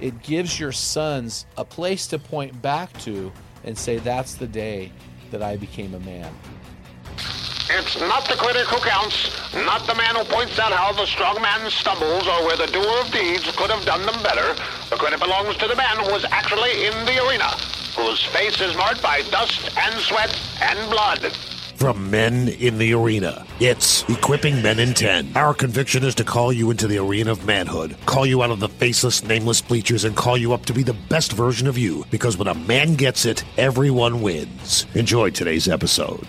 it gives your sons a place to point back to and say, That's the day that I became a man. It's not the critic who counts, not the man who points out how the strong man stumbles or where the doer of deeds could have done them better. The credit belongs to the man who was actually in the arena, whose face is marked by dust and sweat and blood. From Men in the Arena, it's Equipping Men in 10. Our conviction is to call you into the arena of manhood, call you out of the faceless, nameless bleachers, and call you up to be the best version of you. Because when a man gets it, everyone wins. Enjoy today's episode.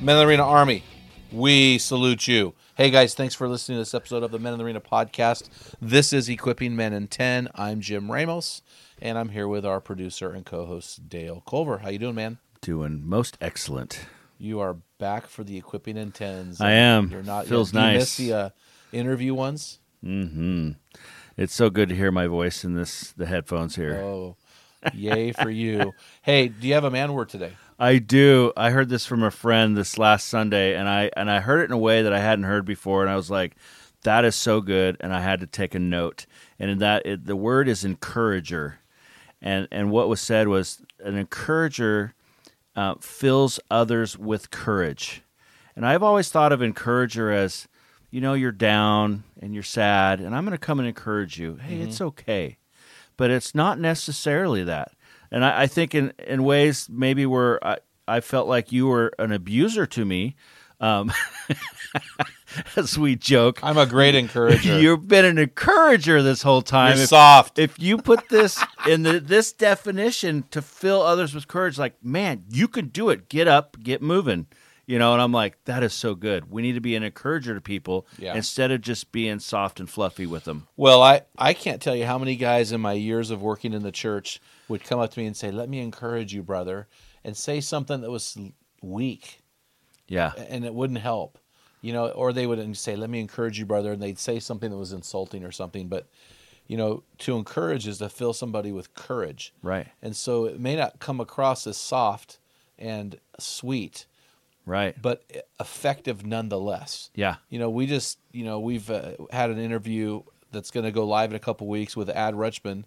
Men in the Arena Army, we salute you. Hey guys, thanks for listening to this episode of the Men in the Arena podcast. This is Equipping Men in 10. I'm Jim Ramos, and I'm here with our producer and co-host Dale Culver. How you doing, man? Doing most excellent. You are back for the Equipping in 10s. I am. You're not Feels you, you nice. missed the uh, interview ones? Mm-hmm. It's so good to hear my voice in this the headphones here. Oh, yay for you. Hey, do you have a man word today? I do. I heard this from a friend this last Sunday, and I and I heard it in a way that I hadn't heard before, and I was like, "That is so good," and I had to take a note. And in that, it, the word is encourager, and and what was said was an encourager uh, fills others with courage. And I've always thought of encourager as, you know, you're down and you're sad, and I'm going to come and encourage you. Hey, it's okay. But it's not necessarily that. And I, I think in, in ways maybe where I, I felt like you were an abuser to me, um, as we joke. I'm a great encourager. You've been an encourager this whole time. You're If- soft. if you put this in the this definition to fill others with courage, like man, you can do it. Get up, get moving. You know, and I'm like, that is so good. We need to be an encourager to people Yeah. instead of just being soft and fluffy with them. Well, I, I can't tell you how many guys in my years of working in the church would come up to me and say, Let me encourage you, brother, and say something that was weak Yeah, and it wouldn't help. You know, or they would say, Let me encourage you, brother, and they'd say something that was insulting or something. But, you know, to encourage is to fill somebody with courage. right, And so it may not come across as soft and sweet, right. but effective nonetheless. Yeah, You know, we just, you know, we've uh, had an interview that's going to go live in a couple weeks with Ad Rutschman,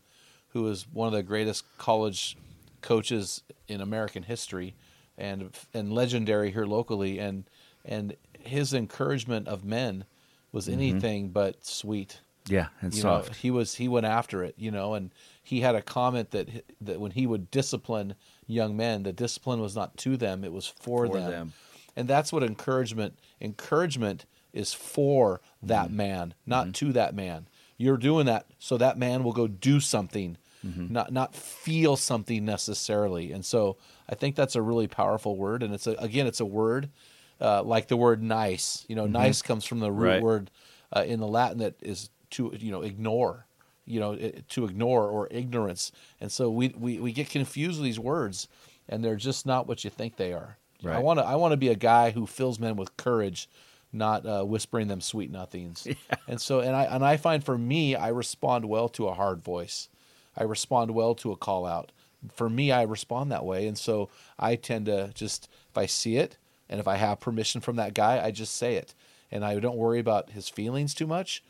who is one of the greatest college coaches in American history and and legendary here locally and and his encouragement of men was anything but sweet. yeah, and You know, soft. he was he went after it, you know, and he had a comment that that when he would discipline young men, the discipline was not to them, it was for, For them. them. And that's what encouragement encouragement is for that Mm-hmm. man, not to that man. You're doing that so that man will go do something, Mm-hmm. not not feel something necessarily. And so I think that's a really powerful word and it's a, again it's a word uh, like the word nice. You know, nice comes from the root Mm-hmm. Right. word uh, in the Latin that is to you know ignore, you know it, to ignore or ignorance, and so we, we we get confused with these words, and they're just not what you think they are. I want to I want to be a guy who fills men with courage, not uh, whispering them sweet nothings. And so and I and I find for me I respond well to a hard voice, I respond well to a call out. For me, I respond that way, and so I tend to just if I see it and if I have permission from that guy, I just say it, and I don't worry about his feelings too much,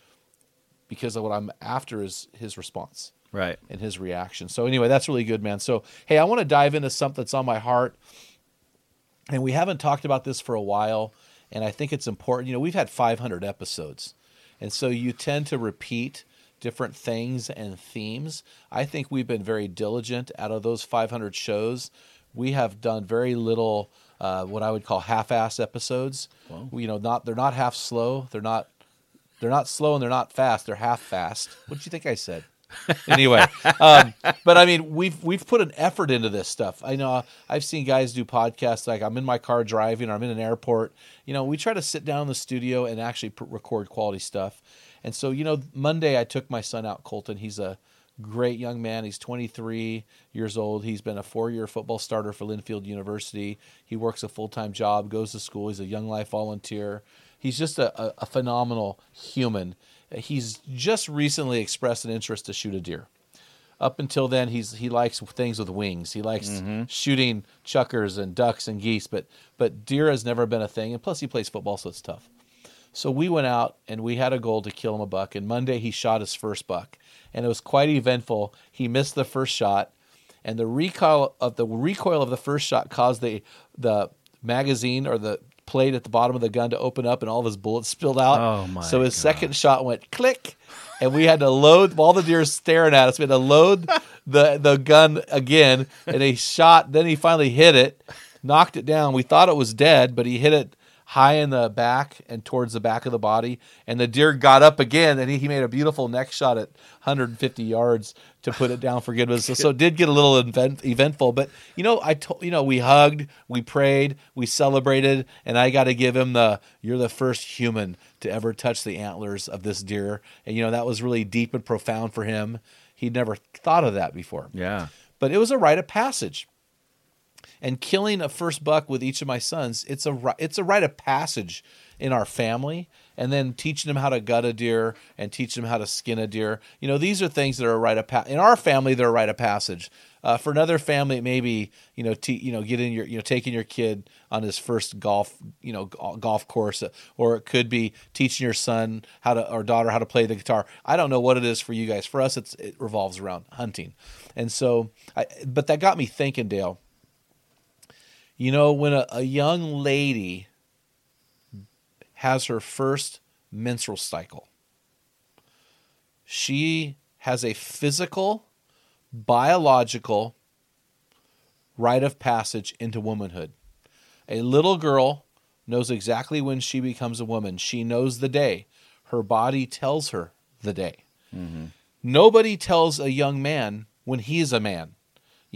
because of what I'm after is his response Right. and his reaction. So anyway, that's really good, man. So hey, I want to dive into something that's on my heart, and we haven't talked about this for a while, and I think it's important. You know, we've had 500 episodes, and so you tend to repeat different things and themes. I think we've been very diligent out of those 500 shows, we have done very little uh, what I would call half-ass episodes. You know, not they're not half slow. They're not they're not slow and they're not fast. They're half fast. What do you think I said? anyway, um, but I mean, we've we've put an effort into this stuff. I know I've seen guys do podcasts like I'm in my car driving or I'm in an airport. You know, we try to sit down in the studio and actually record quality stuff. And so, you know, Monday I took my son out, Colton. He's a great young man. He's 23 years old. He's been a four-year football starter for Linfield University. He works a full-time job, goes to school. He's a Young Life volunteer. He's just a, a, phenomenal human. He's just recently expressed an interest to shoot a deer. Up until then, he's he likes things with wings. He likes mm-hmm. shooting chukars and ducks and geese, but but deer has never been a thing. And plus, he plays football, so it's tough. So we went out and we had a goal to kill him a buck. And Monday he shot his first buck, and it was quite eventful. He missed the first shot, and the recoil of the recoil of the first shot caused the the magazine or the plate at the bottom of the gun to open up, and all of his bullets spilled out. Oh, my So his second shot went click, and we had to load while the deer's staring at us. We had to load the the gun again, and he shot. Then he finally hit it, knocked it down. We thought it was dead, but he hit it high in the back and towards the back of the body. And the deer got up again, and he, he made a beautiful neck shot at 150 yards to put it down for good. So, so it did get a little event, eventful, but you know, I told you know we hugged, we prayed, we celebrated, and I got to give him the you're the first human to ever touch the antlers of this deer, and you know that was really deep and profound for him. He'd never thought of that before Yeah. but it was a rite of passage. And killing a first buck with each of my sons, it's a it's a rite of passage in our family. And then teaching them how to gut a deer and teaching them how to skin a deer. You know, these are things that are a rite of passage. In our family, they're a rite of passage. Uh, for another family, maybe you know, te- you know, getting your you know, taking your kid on his first golf you know go- golf course, uh, or it could be teaching your son how to or daughter how to play the guitar. I don't know what it is for you guys. For us, it's it revolves around hunting, and so. I, but that got me thinking, Dale. You know, when a, a young lady has her first menstrual cycle, she has a physical, biological rite of passage into womanhood. A little girl knows exactly when she becomes a woman. She knows the day. Her body tells her the day. Mm-hmm. Nobody tells a young man when he's a man.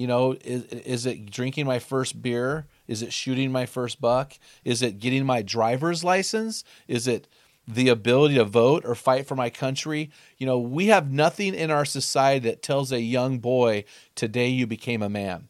You know, is, is it drinking my first beer? Is it shooting my first buck? Is it getting my driver's license? Is it the ability to vote or fight for my country? You know, we have nothing in our society that tells a young boy, today you became a man.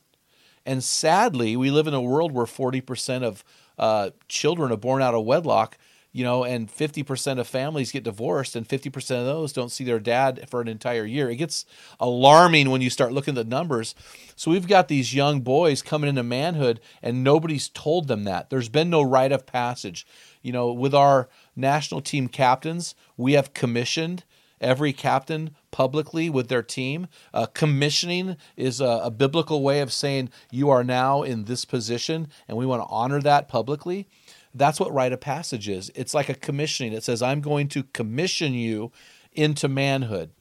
And sadly, we live in a world where 40% of uh, children are born out of wedlock, you know, and 50% of families get divorced, and 50% of those don't see their dad for an entire year. It gets alarming when you start looking at the numbers. So we've got these young boys coming into manhood, and nobody's told them that. There's been no rite of passage. You know, with our national team captains, we have commissioned every captain publicly with their team. Uh, commissioning is a, a biblical way of saying you are now in this position, and we want to honor that publicly. That's what rite of passage is. It's like a commissioning. It says, I'm going to commission you into manhood.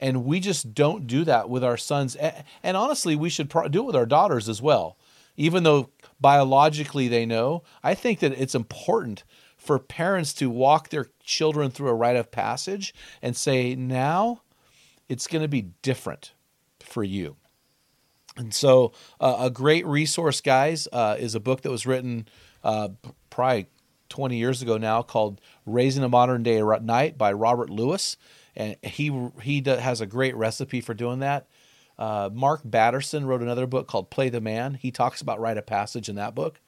And we just don't do that with our sons. And honestly, we should do it with our daughters as well. Even though biologically they know, I think that it's important for parents to walk their children through a rite of passage and say, now it's going to be different for you. And so, uh, a great resource, guys, uh, is a book that was written uh, probably 20 years ago now called Raising a Modern Day Knight by Robert Lewis. And he, he has a great recipe for doing that. Uh, Mark Batterson wrote another book called Play the Man. He talks about rite of passage in that book.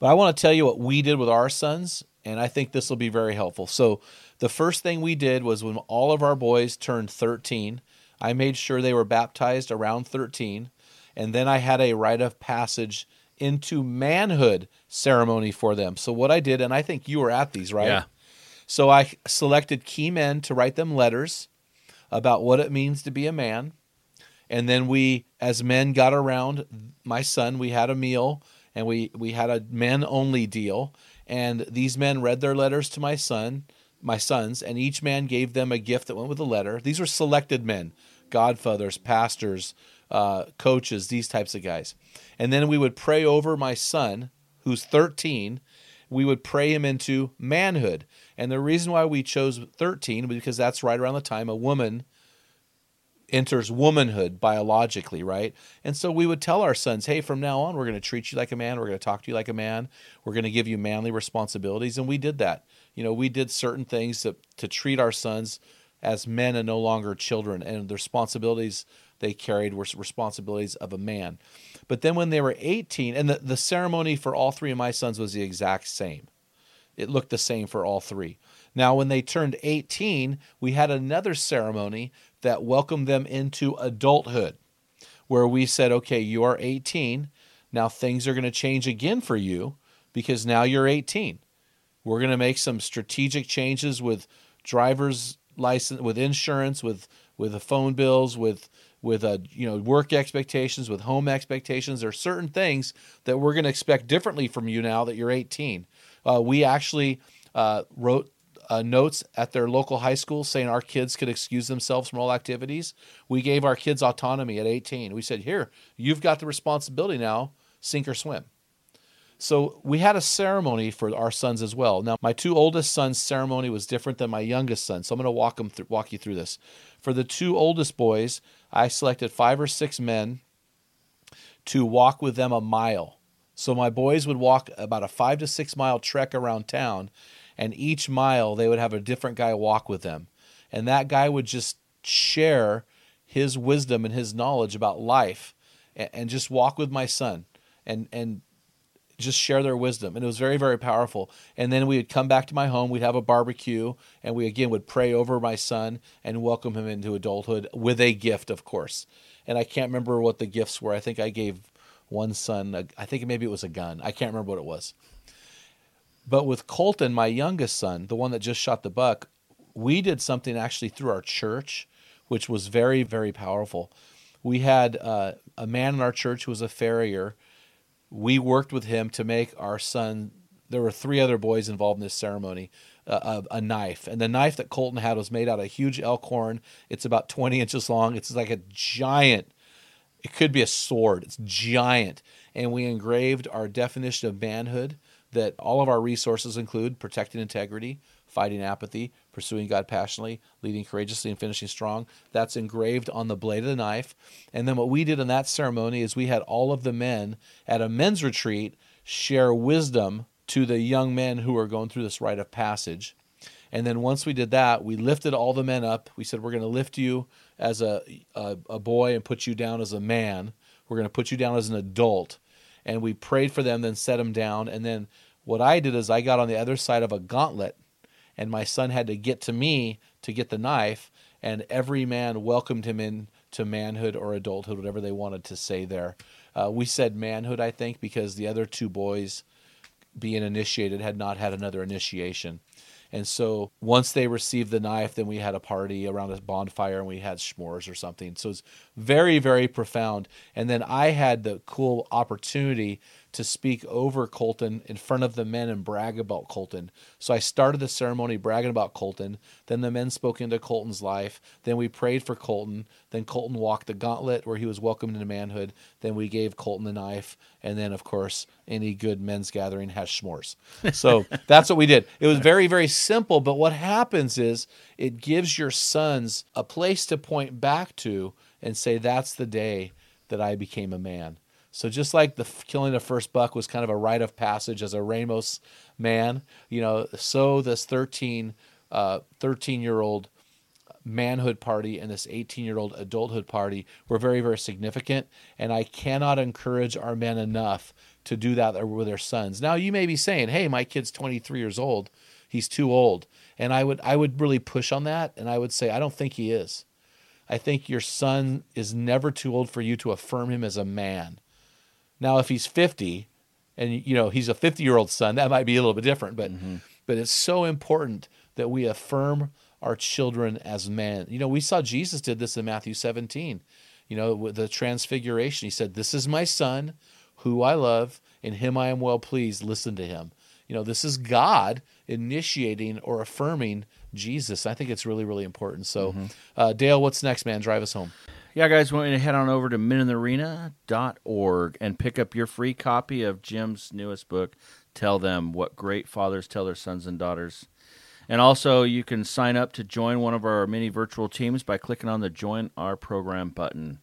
But I want to tell you what we did with our sons, and I think this will be very helpful. So, the first thing we did was when all of our boys turned 13, I made sure they were baptized around 13, and then I had a rite of passage into manhood ceremony for them. So, what I did, and I think you were at these, right? Yeah. So, I selected key men to write them letters about what it means to be a man. And then we, as men, got around my son. We had a meal and we, we had a men only deal. And these men read their letters to my son, my sons, and each man gave them a gift that went with the letter. These were selected men, godfathers, pastors, uh, coaches, these types of guys. And then we would pray over my son, who's 13. We would pray him into manhood. And the reason why we chose 13 was because that's right around the time a woman enters womanhood biologically, right? And so we would tell our sons, hey, from now on, we're going to treat you like a man. We're going to talk to you like a man. We're going to give you manly responsibilities. And we did that. You know, we did certain things to, to treat our sons as men and no longer children. And the responsibilities they carried were responsibilities of a man. But then when they were 18, and the, the ceremony for all three of my sons was the exact same, it looked the same for all three. Now, when they turned 18, we had another ceremony that welcomed them into adulthood, where we said, okay, you are 18. Now things are going to change again for you because now you're 18. We're going to make some strategic changes with driver's license, with insurance, with with the phone bills, with with uh, you know work expectations, with home expectations. There are certain things that we're going to expect differently from you now that you're 18. Uh, we actually uh, wrote uh, notes at their local high school saying our kids could excuse themselves from all activities. We gave our kids autonomy at 18. We said, here, you've got the responsibility now, sink or swim. So we had a ceremony for our sons as well. Now, my two oldest sons' ceremony was different than my youngest son, so I'm going to walk them th- walk you through this. For the two oldest boys, I selected five or six men to walk with them a mile. So my boys would walk about a five to six mile trek around town, and each mile they would have a different guy walk with them and that guy would just share his wisdom and his knowledge about life and, and just walk with my son and and just share their wisdom. And it was very very powerful. And then we would come back to my home. We'd have a barbecue. And we again would pray over my son and welcome him into adulthood with a gift of course. And i can't remember what the gifts were. I think i gave one son a, I think maybe it was a gun. I can't remember what it was. But with Colton, my youngest son, the one that just shot the buck, we did something actually through our church, which was very, very powerful. We had uh, a man in our church who was a farrier. We worked with him to make our son. There were three other boys involved in this ceremony. Uh, a, a, knife, and the knife that Colton had was made out of huge elk horn. It's about 20 inches long. It's like a giant. It could be a sword. It's giant, and we engraved our definition of manhood that all of our resources include protecting integrity, fighting apathy, pursuing God passionately, leading courageously, and finishing strong. That's engraved on the blade of the knife. And then what we did in that ceremony is we had all of the men at a men's retreat share wisdom to the young men who are going through this rite of passage. And then once we did that, we lifted all the men up. We said, We're going to lift you as a, a, a boy and put you down as a man. We're going to put you down as an adult. And we prayed for them, then set them down. And then what I did is I got on the other side of a gauntlet, and my son had to get to me to get the knife, and every man welcomed him in to manhood or adulthood, whatever they wanted to say there. Uh, we said manhood, I think, because the other two boys being initiated had not had another initiation. And so once they received the knife, then we had a party around a bonfire and we had s'mores or something. So it's very, very profound. And then I had the cool opportunity to speak over Colton in front of the men and brag about Colton. So I started the ceremony bragging about Colton. Then the men spoke into Colton's life. Then we prayed for Colton. Then Colton walked the gauntlet where he was welcomed into manhood. Then we gave Colton the knife. And then, of course, any good men's gathering has s'mores. So that's what we did. It was very, very simple. But what happens is it gives your sons a place to point back to and say, that's the day that I became a man. So just like the killing the first buck was kind of a rite of passage as a Ramos man, you know, so this 13 uh, 13 year old manhood party and this 18 year old adulthood party were very very significant and i cannot encourage our men enough to do that with their sons. Now you may be saying hey my kid's 23 years old. He's too old. And i would i would really push on that and i would say i don't think he is. I think your son is never too old for you to affirm him as a man now, if he's 50 and you know he's a 50 year old son, that might be a little bit different. But mm-hmm. but it's so important that we affirm our children as men. You know, we saw Jesus did this in Matthew 17. You know, with the transfiguration, he said, "This is my son, who I love, in him I am well pleased. Listen to him." You know, this is God initiating or affirming Jesus. I think it's really, really important. So, mm-hmm. uh, Dale, what's next, man? Drive us home. Yeah, guys, want you to head on over to meninthearena.org and pick up your free copy of Jim's newest book, Tell Them What Great Fathers Tell Their Sons and Daughters. And also, you can sign up to join one of our many virtual teams by clicking on the Join Our Program button.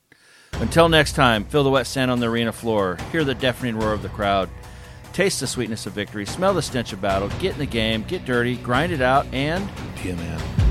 Until next time, feel the wet sand on the arena floor, hear the deafening roar of the crowd, taste the sweetness of victory, smell the stench of battle, get in the game, get dirty, grind it out, and be a man.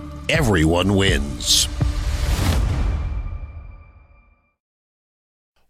everyone wins.